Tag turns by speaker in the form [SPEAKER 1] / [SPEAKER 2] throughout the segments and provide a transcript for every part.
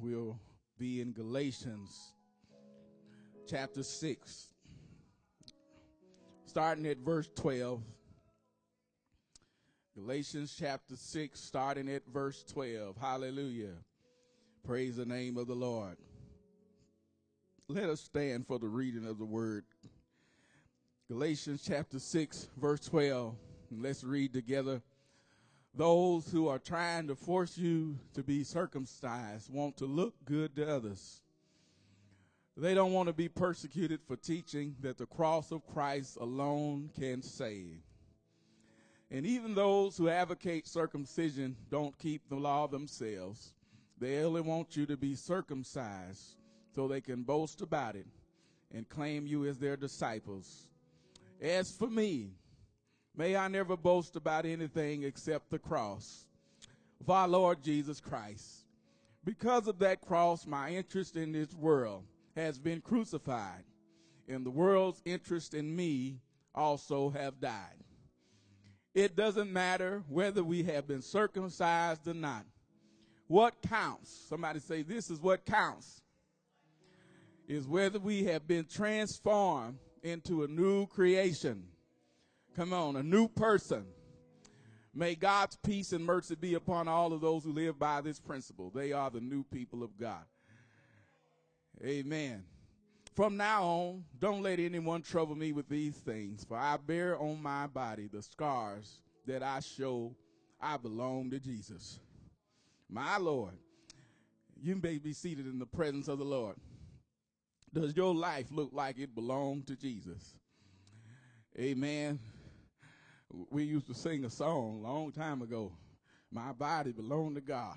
[SPEAKER 1] We'll be in Galatians chapter 6, starting at verse 12. Galatians chapter 6, starting at verse 12. Hallelujah. Praise the name of the Lord. Let us stand for the reading of the word. Galatians chapter 6, verse 12. Let's read together. Those who are trying to force you to be circumcised want to look good to others. They don't want to be persecuted for teaching that the cross of Christ alone can save. And even those who advocate circumcision don't keep the law themselves. They only want you to be circumcised so they can boast about it and claim you as their disciples. As for me, may I never boast about anything except the cross of our Lord Jesus Christ. Because of that cross, my interest in this world has been crucified, and the world's interest in me also have died. It doesn't matter whether we have been circumcised or not. What counts? Somebody say, This is what counts. Is whether we have been transformed into a new creation. Come on, a new person. May God's peace and mercy be upon all of those who live by this principle. They are the new people of God. Amen. From now on, don't let anyone trouble me with these things, for I bear on my body the scars that I show I belong to Jesus. My Lord, you may be seated in the presence of the Lord. Does your life look like it belonged to Jesus? Amen. We used to sing a song long time ago. My body belonged to God.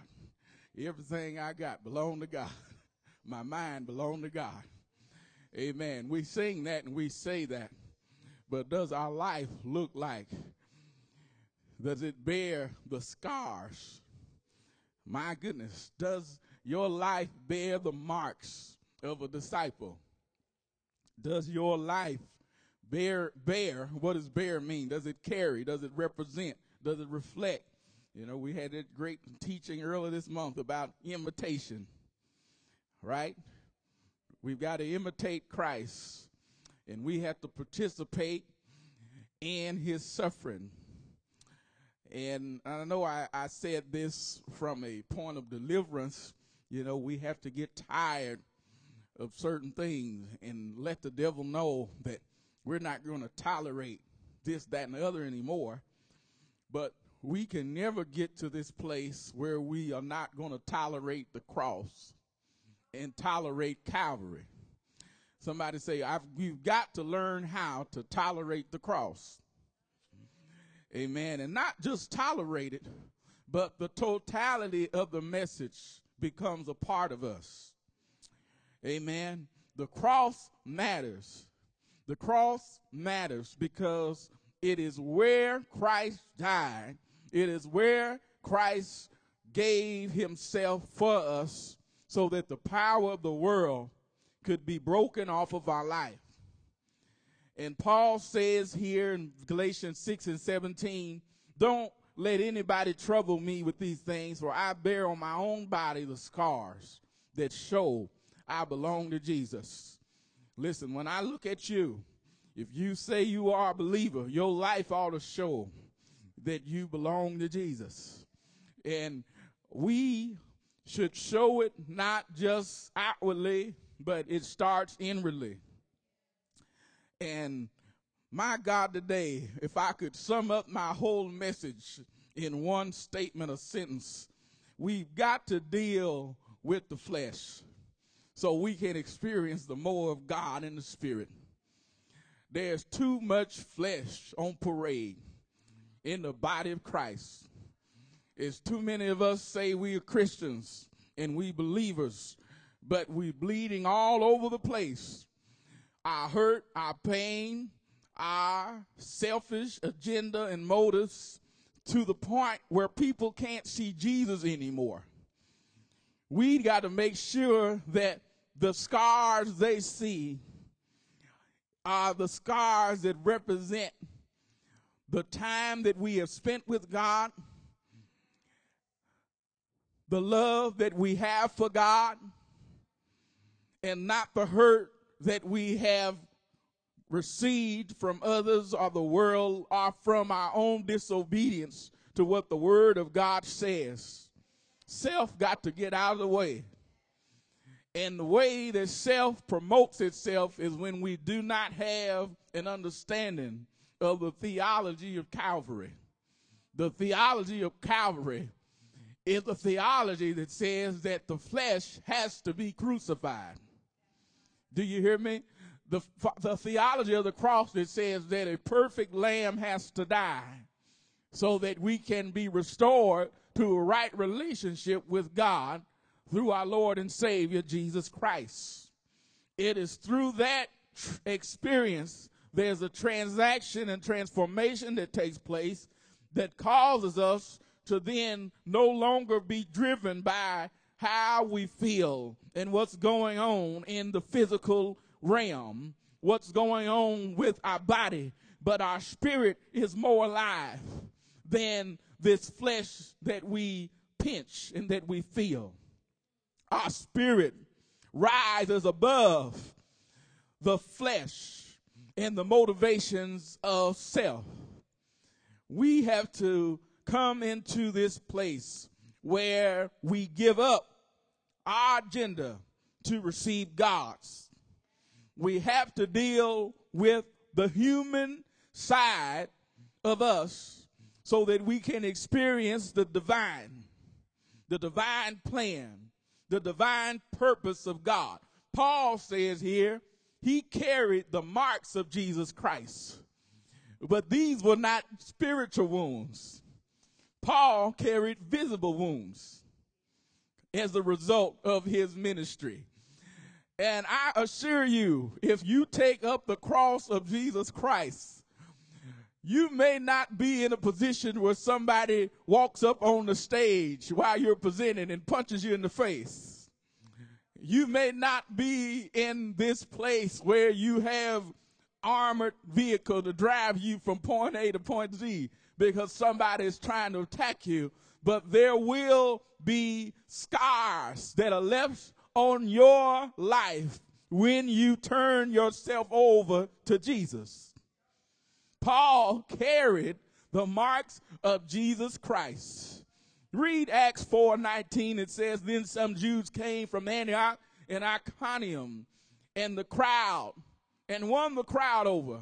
[SPEAKER 1] Everything I got belonged to God. My mind belonged to God. Amen. We sing that and we say that. But does our life look like? Does it bear the scars? My goodness. Does your life bear the marks of a disciple? Does your life bear bear what does bear mean? Does it carry? Does it represent? Does it reflect? You know, we had that great teaching earlier this month about imitation. Right? We've got to imitate Christ and we have to participate in his suffering. And I know I, I said this from a point of deliverance. You know, we have to get tired of certain things and let the devil know that we're not going to tolerate this, that, and the other anymore. But we can never get to this place where we are not going to tolerate the cross and tolerate Calvary. Somebody say, I've, we've got to learn how to tolerate the cross. Amen. And not just tolerate it, but the totality of the message becomes a part of us. Amen. The cross matters. The cross matters because it is where Christ died. It is where Christ gave himself for us so that the power of the world could be broken off of our life. And Paul says here in Galatians 6 and 17, don't let anybody trouble me with these things, for I bear on my own body the scars that show I belong to Jesus. Listen, when I look at you, if you say you are a believer, your life ought to show that you belong to Jesus. And we should show it not just outwardly, but it starts inwardly. And my God, today, if I could sum up my whole message in one statement or sentence, we've got to deal with the flesh so we can experience the more of God in the spirit. There's too much flesh on parade in the body of Christ. It's too many of us say we are Christians and we believers, but we bleeding all over the place. Our hurt, our pain, our selfish agenda and motives to the point where people can't see Jesus anymore. We got to make sure that the scars they see are the scars that represent the time that we have spent with God, the love that we have for God and not the hurt that we have received from others or the world or from our own disobedience to what the word of God says. Self got to get out of the way. And the way that self promotes itself is when we do not have an understanding of the theology of Calvary. The theology of Calvary is a theology that says that the flesh has to be crucified. Do you hear me? The, the theology of the cross that says that a perfect lamb has to die so that we can be restored to a right relationship with God through our Lord and Savior Jesus Christ. It is through that experience there's a transaction and transformation that takes place that causes us to then no longer be driven by how we feel and what's going on in the physical realm, what's going on with our body, but our spirit is more alive than this flesh that we pinch and that we feel. Our spirit rises above the flesh and the motivations of self. We have to come into this place where we give up our agenda to receive God's. We have to deal with the human side of us so that we can experience the divine, the divine plan, the divine purpose of God. Paul says here, he carried the marks of Jesus Christ. But these were not spiritual wounds. Paul carried visible wounds as a result of his ministry. And I assure you, if you take up the cross of Jesus Christ, you may not be in a position where somebody walks up on the stage while you're presenting and punches you in the face. You may not be in this place where you have armored vehicle to drive you from point A to point Z because somebody is trying to attack you, but there will be scars that are left on your life when you turn yourself over to Jesus. Paul carried the marks of Jesus Christ. Read Acts 4:19 it says then some Jews came from Antioch and Iconium and the crowd and won the crowd over.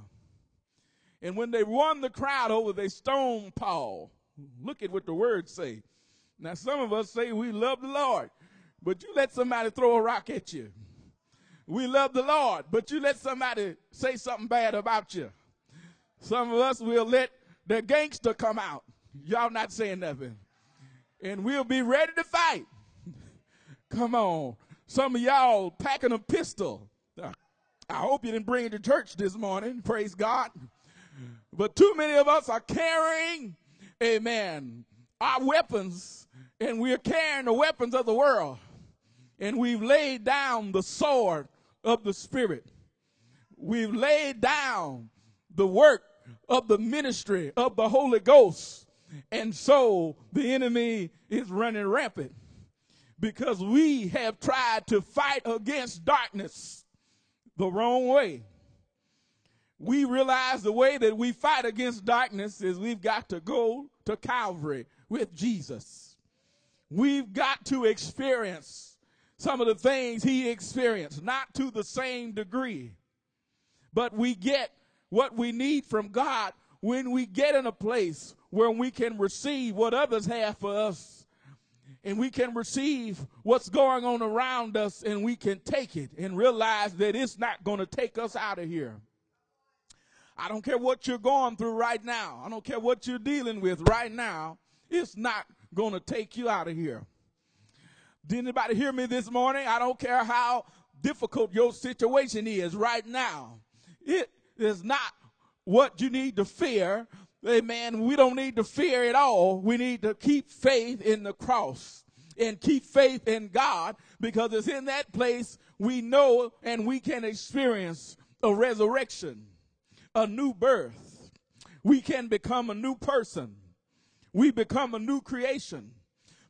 [SPEAKER 1] And when they won the crowd over, they stoned Paul. Look at what the words say. Now, some of us say we love the Lord, but you let somebody throw a rock at you. We love the Lord, but you let somebody say something bad about you. Some of us will let the gangster come out. Y'all not saying nothing. And we'll be ready to fight. Come on. Some of y'all packing a pistol. I hope you didn't bring it to church this morning. Praise God. But too many of us are carrying, amen, our weapons, and we're carrying the weapons of the world. And we've laid down the sword of the Spirit. We've laid down the work of the ministry of the Holy Ghost. And so the enemy is running rampant because we have tried to fight against darkness the wrong way. We realize the way that we fight against darkness is we've got to go to Calvary with Jesus. We've got to experience some of the things he experienced, not to the same degree, but we get what we need from God when we get in a place where we can receive what others have for us and we can receive what's going on around us and we can take it and realize that it's not going to take us out of here. I don't care what you're going through right now. I don't care what you're dealing with right now. It's not going to take you out of here. Did anybody hear me this morning? I don't care how difficult your situation is right now. It is not what you need to fear. Amen. We don't need to fear at all. We need to keep faith in the cross and keep faith in God because it's in that place we know and we can experience a resurrection a new birth. We can become a new person. We become a new creation.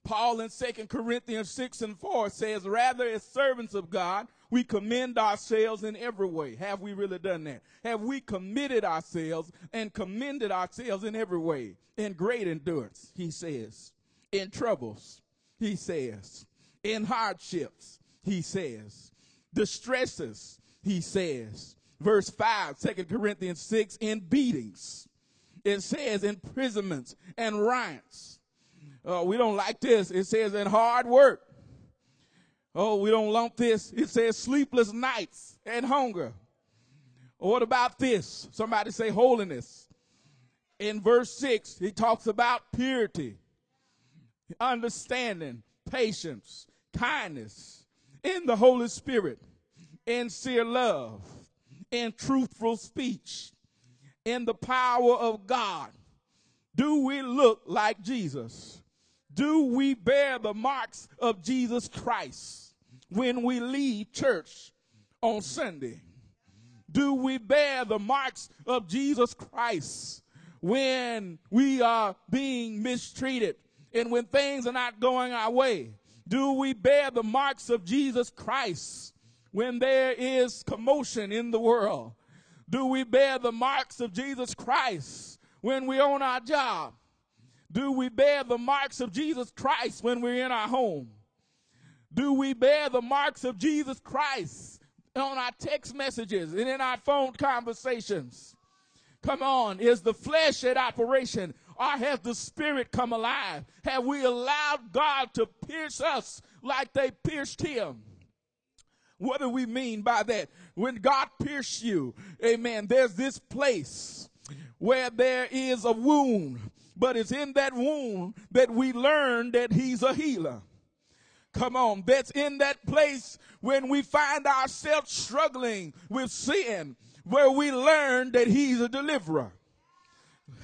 [SPEAKER 1] Paul in 2 Corinthians 6 and 4 says, rather as servants of God, we commend ourselves in every way. Have we really done that? Have we committed ourselves and commended ourselves in every way? In great endurance, he says. In troubles, he says. In hardships, he says. Distresses, he says. Verse 5, 2 Corinthians 6, in beatings. It says imprisonments and riots. Uh, we don't like this. It says in hard work. Oh, we don't lump this. It says sleepless nights and hunger. What about this? Somebody say holiness. In verse 6, he talks about purity, understanding, patience, kindness, in the Holy Spirit, in sincere love, in truthful speech, in the power of God. Do we look like Jesus? Do we bear the marks of Jesus Christ when we leave church on Sunday? Do we bear the marks of Jesus Christ when we are being mistreated and when things are not going our way? Do we bear the marks of Jesus Christ when there is commotion in the world? Do we bear the marks of Jesus Christ when we're on our job? Do we bear the marks of Jesus Christ when we're in our home? Do we bear the marks of Jesus Christ on our text messages and in our phone conversations? Come on, is the flesh at operation or has the spirit come alive? Have we allowed God to pierce us like they pierced him? What do we mean by that? When God pierced you, amen, there's this place where there is a wound, but it's in that wound that we learn that He's a healer. Come on, that's in that place when we find ourselves struggling with sin, where we learn that He's a deliverer.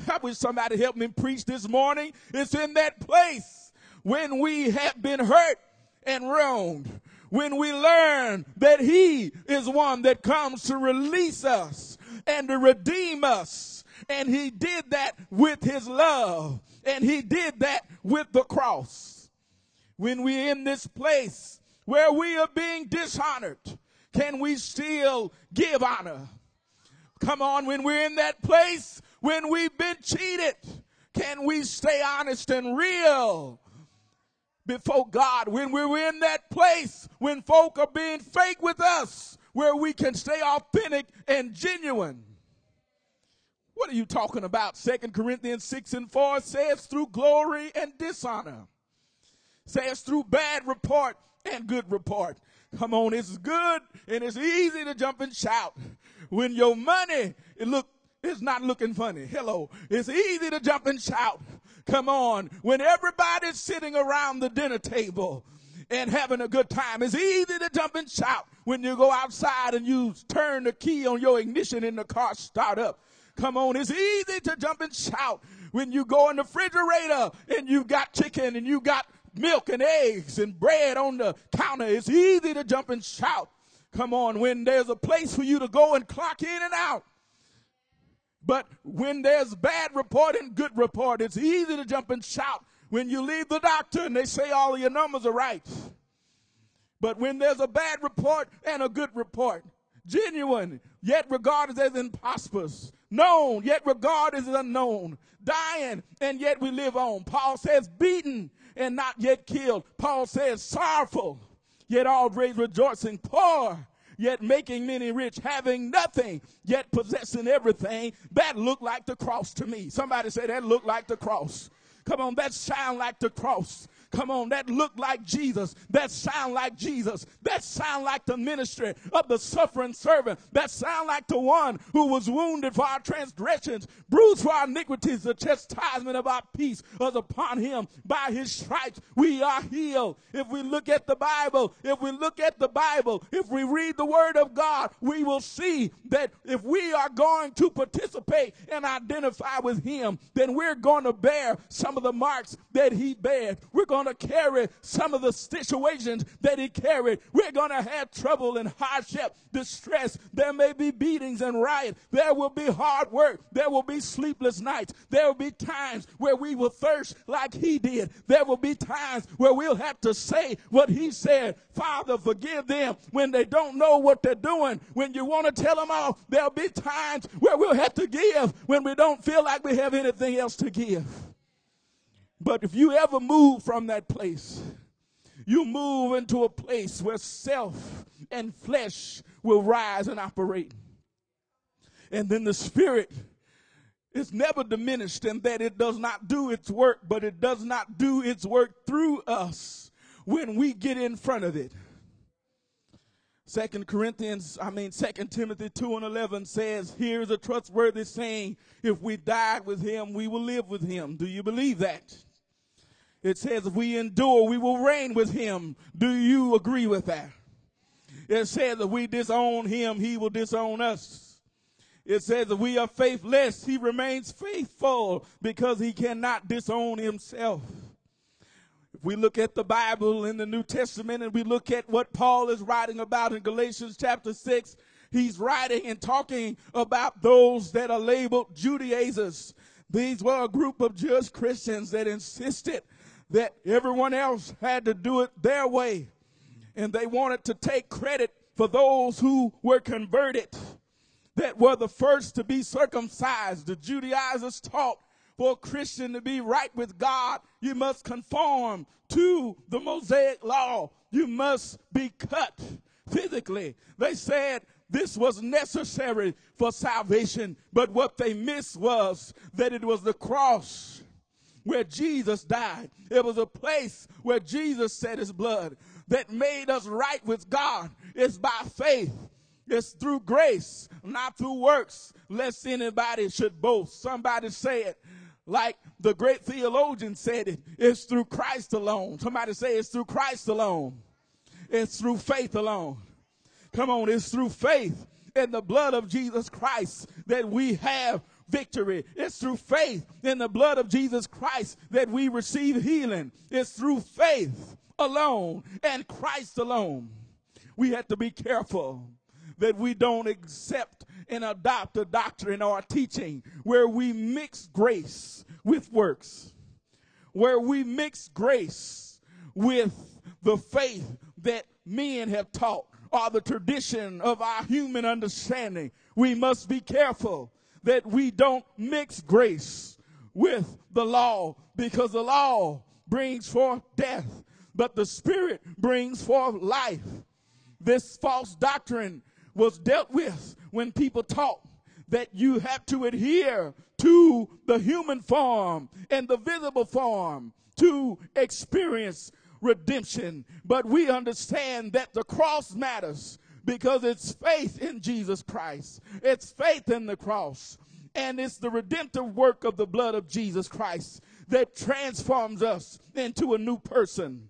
[SPEAKER 1] I wish somebody helped me preach this morning. It's in that place when we have been hurt and wronged when we learn that He is one that comes to release us and to redeem us. And He did that with His love. And He did that with the cross. When we're in this place where we are being dishonored, can we still give honor? Come on, when we're in that place when we've been cheated, can we stay honest and real? before God, when we're in that place, when folk are being fake with us, where we can stay authentic and genuine. What are you talking about? Second Corinthians 6 and 4 says through glory and dishonor. Says through bad report and good report. Come on, it's good and it's easy to jump and shout. When your money it look is not looking funny. Hello. It's easy to jump and shout Come on. When everybody's sitting around the dinner table and having a good time, it's easy to jump and shout when you go outside and you turn the key on your ignition and the car start up. Come on. It's easy to jump and shout when you go in the refrigerator and you've got chicken and you got milk and eggs and bread on the counter. It's easy to jump and shout. Come on, when there's a place for you to go and clock in and out. But when there's bad report and good report, it's easy to jump and shout when you leave the doctor and they say all your numbers are right. But when there's a bad report and a good report, genuine, yet regarded as impossible, known, yet regarded as unknown, dying, and yet we live on. Paul says beaten and not yet killed. Paul says sorrowful, yet always rejoicing, poor, yet making many rich, having nothing, yet possessing everything. That looked like the cross to me. Somebody say that looked like the cross. Come on, that sound like the cross. Come on, that look like Jesus. That sound like Jesus. That sound like the ministry of the suffering servant. That sound like the one who was wounded for our transgressions, bruised for our iniquities. The chastisement of our peace was upon him. By his stripes we are healed. If we look at the Bible, if we look at the Bible, if we read the word of God, we will see that if we are going to participate and identify with him, then we're going to bear some of the marks that he bared. We're going going to carry some of the situations that he carried. We're going to have trouble and hardship, distress. There may be beatings and riot. There will be hard work. There will be sleepless nights. There will be times where we will thirst like he did. There will be times where we'll have to say what he said. Father, forgive them when they don't know what they're doing. When you want to tell them off, there'll be times where we'll have to give when we don't feel like we have anything else to give. But if you ever move from that place, you move into a place where self and flesh will rise and operate. And then the spirit is never diminished in that it does not do its work, but it does not do its work through us when we get in front of it. Second Corinthians, I mean Second Timothy 2 and 11 says, here's a trustworthy saying, if we died with him, we will live with him. Do you believe that? It says, if we endure, we will reign with him. Do you agree with that? It says, if we disown him, he will disown us. It says, if we are faithless, he remains faithful because he cannot disown himself If we look at the Bible in the New Testament and we look at what Paul is writing about in Galatians chapter 6, he's writing and talking about those that are labeled Judaizers. These were a group of Jewish Christians that insisted that everyone else had to do it their way. And they wanted to take credit for those who were converted, that were the first to be circumcised. The Judaizers taught for a Christian to be right with God, you must conform to the Mosaic law. You must be cut physically. They said this was necessary for salvation, but what they missed was that it was the cross where Jesus died. It was a place where Jesus shed his blood that made us right with God. It's by faith. It's through grace, not through works, lest anybody should boast. Somebody say it like the great theologian said it, it's through Christ alone. Somebody say it's through Christ alone. It's through faith alone. Come on, it's through faith in the blood of Jesus Christ that we have victory. It's through faith in the blood of Jesus Christ that we receive healing. It's through faith alone and Christ alone. We have to be careful that we don't accept and adopt a doctrine or a teaching where we mix grace with works, where we mix grace with the faith that men have taught or the tradition of our human understanding. We must be careful that we don't mix grace with the law because the law brings forth death, but the spirit brings forth life. This false doctrine was dealt with when people taught that you have to adhere to the human form and the visible form to experience redemption. But we understand that the cross matters because it's faith in Jesus Christ. It's faith in the cross. And it's the redemptive work of the blood of Jesus Christ that transforms us into a new person.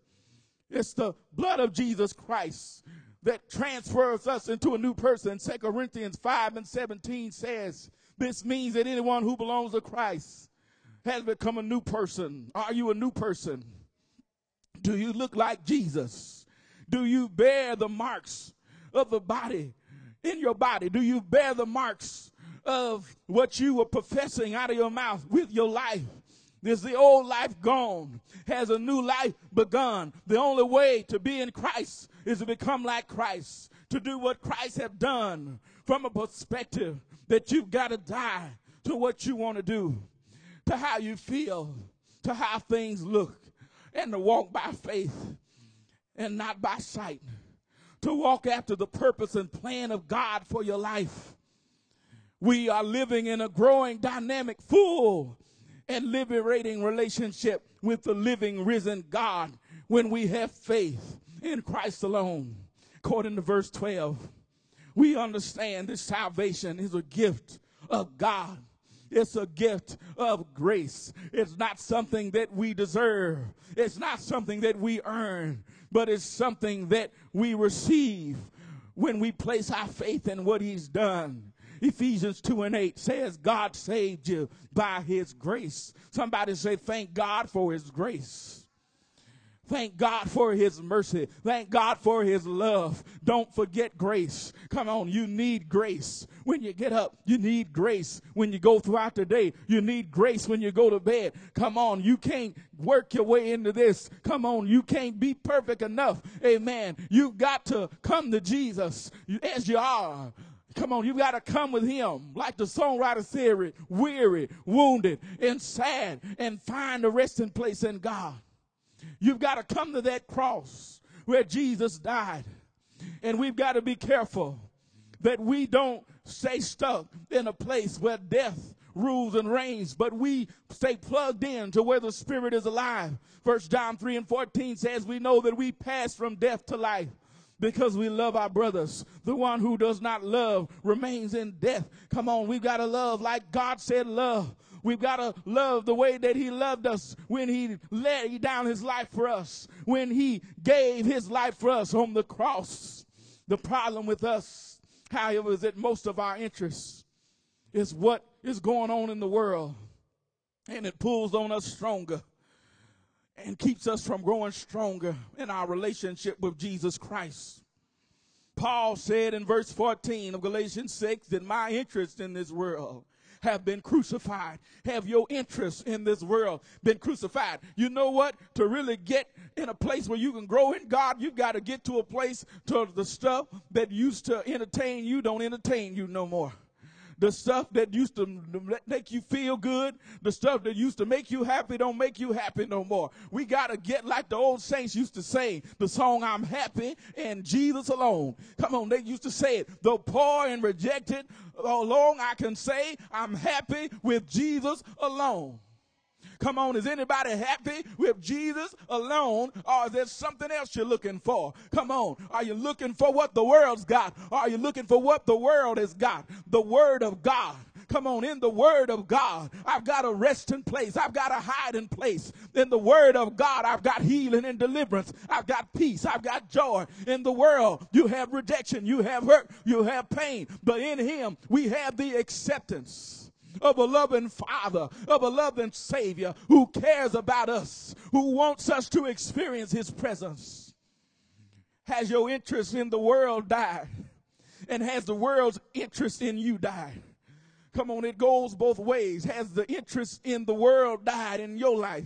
[SPEAKER 1] It's the blood of Jesus Christ that transfers us into a new person. 2 Corinthians 5 and 17 says, this means that anyone who belongs to Christ has become a new person. Are you a new person? Do you look like Jesus? Do you bear the marks of the body in your body? Do you bear the marks of what you were professing out of your mouth with your life? Is the old life gone? Has a new life begun? The only way to be in Christ is to become like Christ, to do what Christ have done from a perspective that you've got to die to what you want to do, to how you feel, to how things look, and to walk by faith and not by sight, to walk after the purpose and plan of God for your life. We are living in a growing, dynamic, full, and liberating relationship with the living, risen God when we have faith in Christ alone. According to verse 12, we understand this salvation is a gift of God. It's a gift of grace. It's not something that we deserve. It's not something that we earn, but it's something that we receive when we place our faith in what He's done. Ephesians 2 and 8 says, God saved you by His grace. Somebody say, Thank God for His grace. Thank God for his mercy. Thank God for his love. Don't forget grace. Come on, you need grace. When you get up, you need grace. When you go throughout the day, you need grace when you go to bed. Come on, you can't work your way into this. Come on, you can't be perfect enough. Amen. You've got to come to Jesus as you are. Come on, you got to come with him. Like the songwriter said, weary, wounded, and sad, and find a resting place in God. You've got to come to that cross where Jesus died. And we've got to be careful that we don't stay stuck in a place where death rules and reigns, but we stay plugged in to where the Spirit is alive. First John 3 and 14 says, We know that we pass from death to life because we love our brothers. The one who does not love remains in death. Come on, we've got to love like God said love. We've got to love the way that he loved us when he laid down his life for us, when he gave his life for us on the cross. The problem with us, however, is that most of our interests is what is going on in the world. And it pulls on us stronger and keeps us from growing stronger in our relationship with Jesus Christ. Paul said in verse 14 of Galatians 6 that my interest in this world have been crucified. Have your interests in this world been crucified? You know what? To really get in a place where you can grow in God, you've got to get to a place to the stuff that used to entertain you don't entertain you no more the stuff that used to make you feel good, the stuff that used to make you happy don't make you happy no more. We got to get like the old saints used to say, the song I'm happy and Jesus alone. Come on, they used to say it. Though poor and rejected, alone I can say I'm happy with Jesus alone. Come on, is anybody happy with Jesus alone or is there something else you're looking for? Come on, are you looking for what the world's got? Are you looking for what the world has got? The Word of God. Come on, in the Word of God, I've got a resting place. I've got a hiding place. In the Word of God, I've got healing and deliverance. I've got peace. I've got joy. In the world, you have rejection. You have hurt. You have pain. But in Him, we have the acceptance of a loving Father, of a loving Savior who cares about us, who wants us to experience His presence. Has your interest in the world died? And has the world's interest in you died? Come on, it goes both ways. Has the interest in the world died in your life?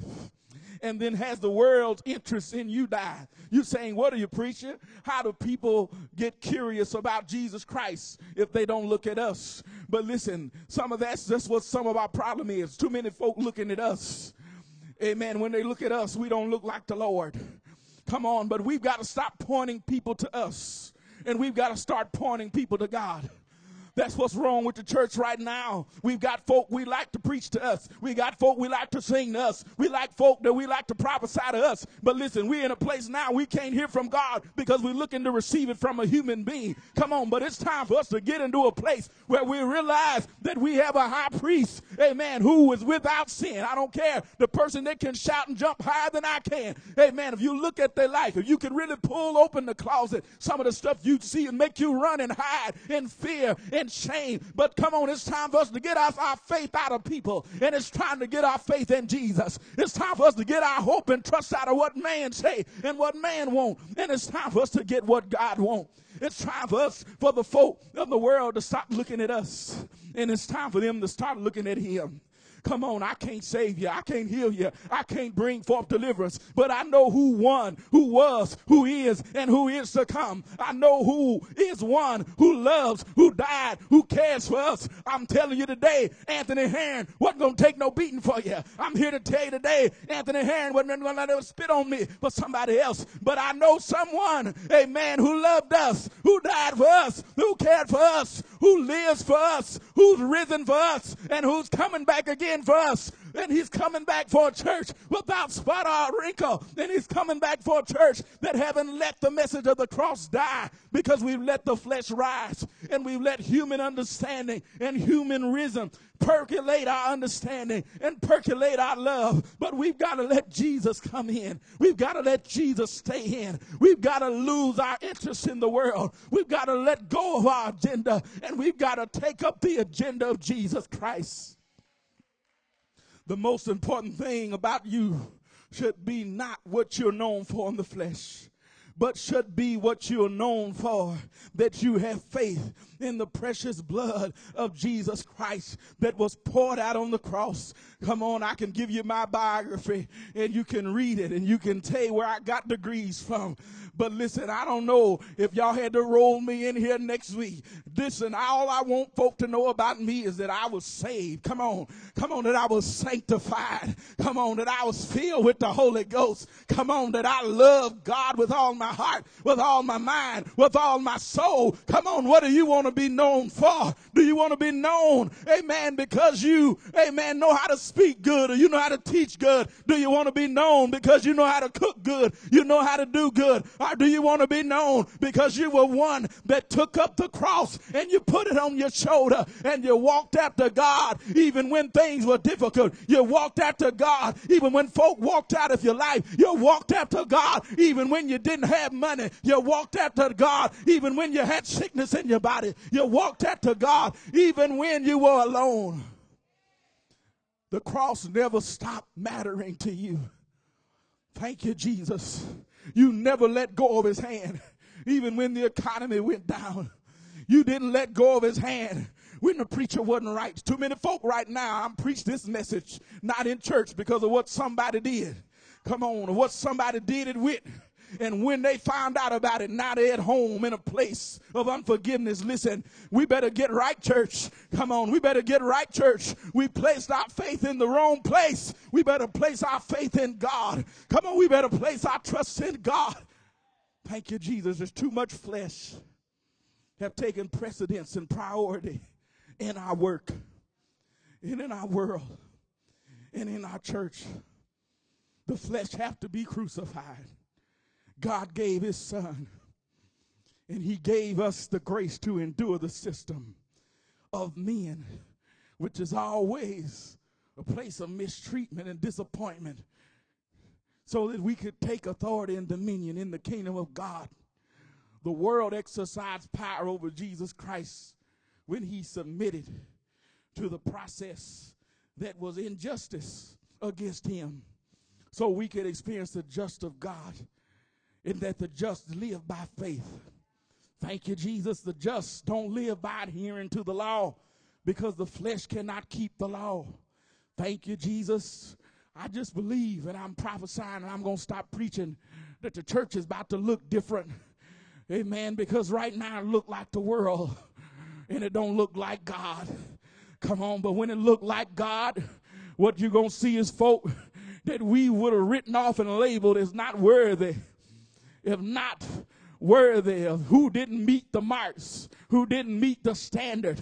[SPEAKER 1] And then has the world's interest in you die. You saying, what are you preaching? How do people get curious about Jesus Christ if they don't look at us? But listen, some of that's just what some of our problem is. Too many folk looking at us. Amen. When they look at us, we don't look like the Lord. Come on, but we've got to stop pointing people to us and we've got to start pointing people to God. That's what's wrong with the church right now. We've got folk we like to preach to us. We got folk we like to sing to us. We like folk that we like to prophesy to us. But listen, we're in a place now we can't hear from God because we're looking to receive it from a human being. Come on, but it's time for us to get into a place where we realize that we have a high priest, amen, who is without sin. I don't care. The person that can shout and jump higher than I can. Amen. If you look at their life, if you can really pull open the closet, some of the stuff you see and make you run and hide in fear and shame. But come on, it's time for us to get our, our faith out of people. And it's time to get our faith in Jesus. It's time for us to get our hope and trust out of what man say and what man want. And it's time for us to get what God want. It's time for us, for the folk of the world to stop looking at us. And it's time for them to start looking at him. Come on, I can't save you. I can't heal you. I can't bring forth deliverance. But I know who won, who was, who is, and who is to come. I know who is one who loves, who died, who cares for us. I'm telling you today, Anthony Heron wasn't going to take no beating for you. I'm here to tell you today, Anthony Heron wasn't going to let spit on me for somebody else. But I know someone, a man who loved us, who died for us, who cared for us, who lives for us, who's risen for us, and who's coming back again for us. And he's coming back for a church without spot or wrinkle. And he's coming back for a church that haven't let the message of the cross die because we've let the flesh rise and we've let human understanding and human reason percolate our understanding and percolate our love. But we've got to let Jesus come in. We've got to let Jesus stay in. We've got to lose our interest in the world. We've got to let go of our agenda and we've got to take up the agenda of Jesus Christ. The most important thing about you should be not what you're known for in the flesh but should be what you're known for that you have faith in the precious blood of Jesus Christ that was poured out on the cross. Come on, I can give you my biography and you can read it and you can tell where I got degrees from. But listen, I don't know if y'all had to roll me in here next week. Listen, all I want folk to know about me is that I was saved. Come on. Come on, that I was sanctified. Come on, that I was filled with the Holy Ghost. Come on, that I love God with all my heart, with all my mind, with all my soul. Come on, what do you want to be known for? Do you want to be known, amen, because you, amen, know how to speak good or you know how to teach good? Do you want to be known because you know how to cook good? You know how to do good? Or do you want to be known because you were one that took up the cross and you put it on your shoulder and you walked after God even when things were difficult? You walked after God even when folk walked out of your life. You walked after God even when you didn't have money. You walked after God even when you had sickness in your body. You walked out to God even when you were alone. The cross never stopped mattering to you. Thank you, Jesus. You never let go of his hand, even when the economy went down. You didn't let go of his hand when the preacher wasn't right. Too many folk right now, I'm preach this message not in church because of what somebody did. Come on, what somebody did it with. And when they find out about it, now they're at home in a place of unforgiveness. Listen, we better get right, church. Come on, we better get right, church. We placed our faith in the wrong place. We better place our faith in God. Come on, we better place our trust in God. Thank you, Jesus. There's too much flesh have taken precedence and priority in our work and in our world and in our church. The flesh have to be crucified. God gave his son and he gave us the grace to endure the system of men, which is always a place of mistreatment and disappointment, so that we could take authority and dominion in the kingdom of God. The world exercised power over Jesus Christ when he submitted to the process that was injustice against him, so we could experience the just of God in that the just live by faith. Thank you, Jesus. The just don't live by adhering to the law because the flesh cannot keep the law. Thank you, Jesus. I just believe, and I'm prophesying, and I'm going to stop preaching that the church is about to look different. Amen. Because right now it look like the world, and it don't look like God. Come on, but when it look like God, what you're going to see is folk that we would have written off and labeled as not worthy if not worthy of who didn't meet the marks, who didn't meet the standard,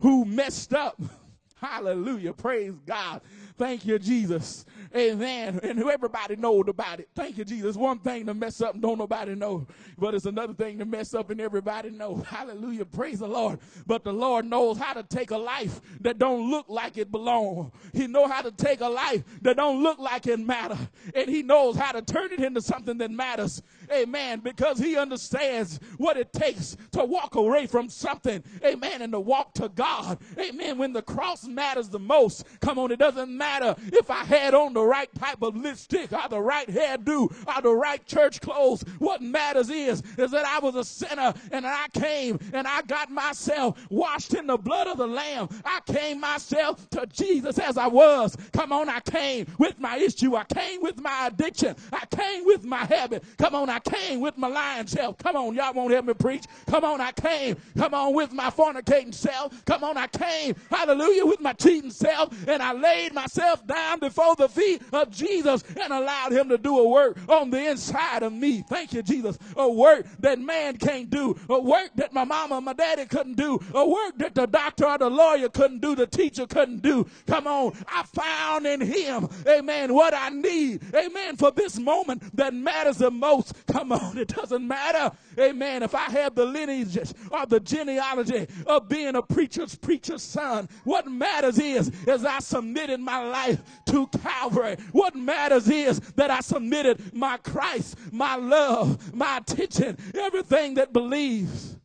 [SPEAKER 1] who messed up. Hallelujah. Praise God. Thank you, Jesus. Amen. And everybody knows about it. Thank you, Jesus. One thing to mess up don't nobody know. But it's another thing to mess up and everybody know. Hallelujah. Praise the Lord. But the Lord knows how to take a life that don't look like it belong. He know how to take a life that don't look like it matter. And he knows how to turn it into something that matters. Amen. Because he understands what it takes to walk away from something. Amen. And to walk to God. Amen. When the cross matters the most. Come on. It doesn't matter matter if I had on the right type of lipstick or the right hairdo or the right church clothes. What matters is, is that I was a sinner and I came and I got myself washed in the blood of the Lamb. I came myself to Jesus as I was. Come on, I came with my issue. I came with my addiction. I came with my habit. Come on, I came with my lying self. Come on, y'all won't help me preach. Come on, I came. Come on, with my fornicating self. Come on, I came. Hallelujah, with my cheating self. And I laid myself myself down before the feet of Jesus and allowed him to do a work on the inside of me. Thank you, Jesus. A work that man can't do. A work that my mama and my daddy couldn't do. A work that the doctor or the lawyer couldn't do. The teacher couldn't do. Come on. I found in him, amen, what I need. Amen. For this moment that matters the most. Come on. It doesn't matter. Amen. If I have the lineage or the genealogy of being a preacher's preacher's son, what matters is, is I submitted my life to Calvary. What matters is that I submitted my Christ, my love, my attention, everything that believes.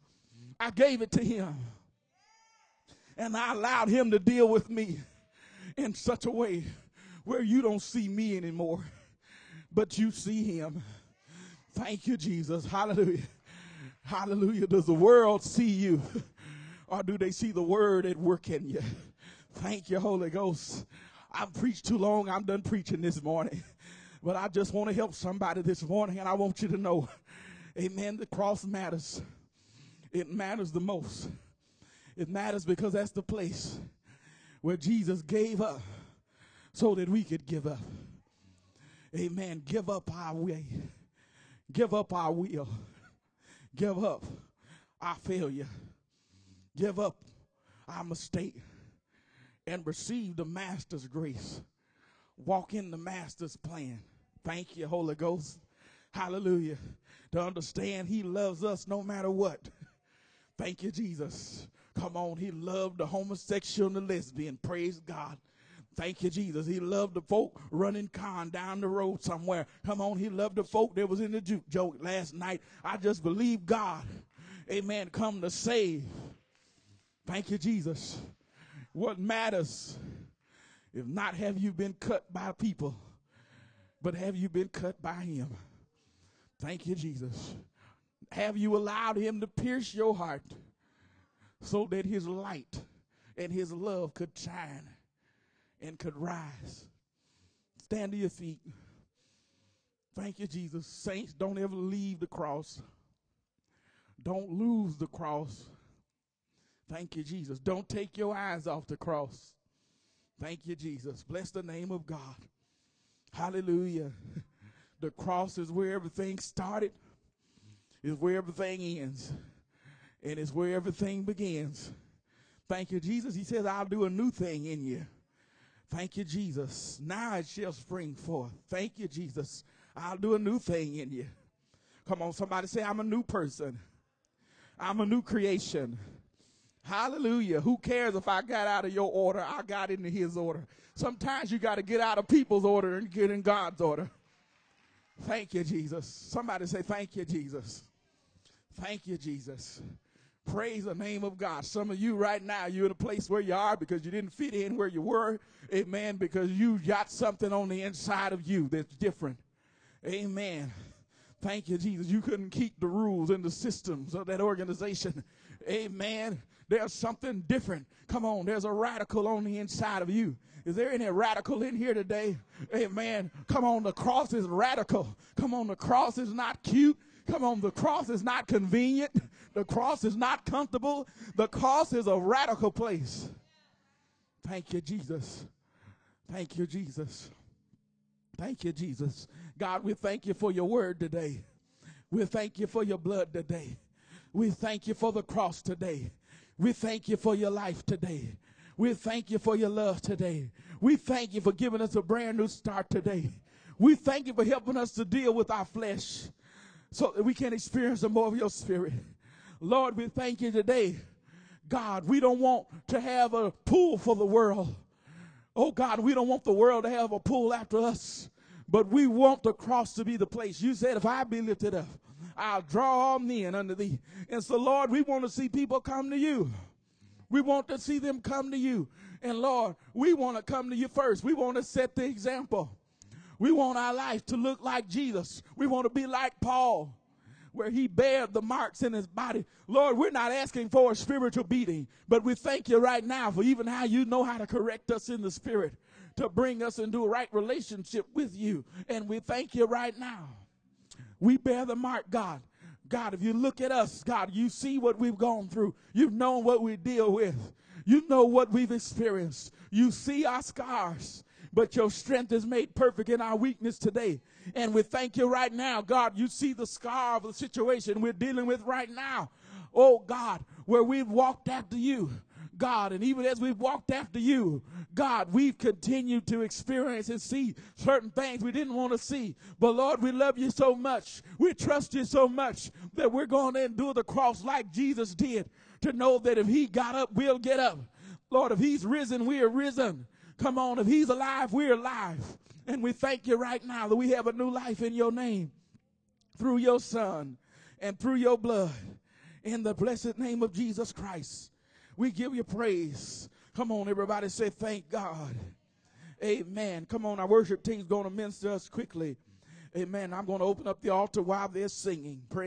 [SPEAKER 1] I gave it to him. And I allowed him to deal with me in such a way where you don't see me anymore. but you see him. Thank you, Jesus. Hallelujah. Hallelujah. Does the world see you? Or do they see the word at work in you? Thank you, Holy Ghost. I've preached too long. I'm done preaching this morning. But I just want to help somebody this morning, and I want you to know, amen, the cross matters. It matters the most. It matters because that's the place where Jesus gave up so that we could give up. Amen. Give up our way. Give up our will. Give up our failure. Give up our mistake and receive the Master's grace. Walk in the Master's plan. Thank you, Holy Ghost. Hallelujah. To understand He loves us no matter what. Thank you, Jesus. Come on, He loved the homosexual and the lesbian. Praise God. Thank you, Jesus. He loved the folk running con down the road somewhere. Come on, he loved the folk that was in the juke joke last night. I just believe God, amen, come to save. Thank you, Jesus. What matters, if not have you been cut by people, but have you been cut by him? Thank you, Jesus. Have you allowed him to pierce your heart so that his light and his love could shine and could rise? Stand to your feet. Thank you, Jesus. Saints, don't ever leave the cross. Don't lose the cross. Thank you, Jesus. Don't take your eyes off the cross. Thank you, Jesus. Bless the name of God. Hallelujah. The cross is where everything started, is where everything ends, and it's where everything begins. Thank you, Jesus. He says, I'll do a new thing in you. Thank you, Jesus. Now it shall spring forth. Thank you, Jesus. I'll do a new thing in you. Come on, somebody say, I'm a new person. I'm a new creation. Hallelujah. Who cares if I got out of your order? I got into his order. Sometimes you got to get out of people's order and get in God's order. Thank you, Jesus. Somebody say, Thank you, Jesus. Thank you, Jesus. Praise the name of God. Some of you right now, you're in a place where you are because you didn't fit in where you were. Amen. Because you got something on the inside of you that's different. Amen. Thank you, Jesus. You couldn't keep the rules and the systems of that organization. Amen. There's something different. Come on, there's a radical on the inside of you. Is there any radical in here today? Amen. Come on, the cross is radical. Come on, the cross is not cute. Come on, the cross is not convenient. The cross is not comfortable. The cross is a radical place. Thank you, Jesus. Thank you, Jesus. Thank you, Jesus. God, we thank you for your word today. We thank you for your blood today. We thank you for the cross today. We thank you for your life today. We thank you for your love today. We thank you for giving us a brand new start today. We thank you for helping us to deal with our flesh so that we can experience the more of your spirit. Lord, we thank you today. God, we don't want to have a pool for the world. Oh God, we don't want the world to have a pool after us, but we want the cross to be the place. You said, if I be lifted up, I'll draw all men unto thee. And so, Lord, we want to see people come to you. We want to see them come to you. And Lord, we want to come to you first. We want to set the example. We want our life to look like Jesus. We want to be like Paul, where he bared the marks in his body. Lord, we're not asking for a spiritual beating, but we thank you right now for even how you know how to correct us in the spirit to bring us into a right relationship with you. And we thank you right now. We bear the mark, God. God, if you look at us, God, you see what we've gone through. You've known what we deal with. You know what we've experienced. You see our scars, but your strength is made perfect in our weakness today. And we thank you right now, God. You see the scar of the situation we're dealing with right now. Oh, God, where we've walked after you. God. And even as we've walked after you, God, we've continued to experience and see certain things we didn't want to see. But Lord, we love you so much. We trust you so much that we're going to endure the cross like Jesus did to know that if he got up, we'll get up. Lord, if he's risen, we are risen. Come on, if he's alive, we're alive. And we thank you right now that we have a new life in your name through your son and through your blood in the blessed name of Jesus Christ. We give you praise. Come on, everybody say thank God. Amen. Come on, our worship team's going to minister us quickly. Amen. I'm going to open up the altar while they're singing. Praise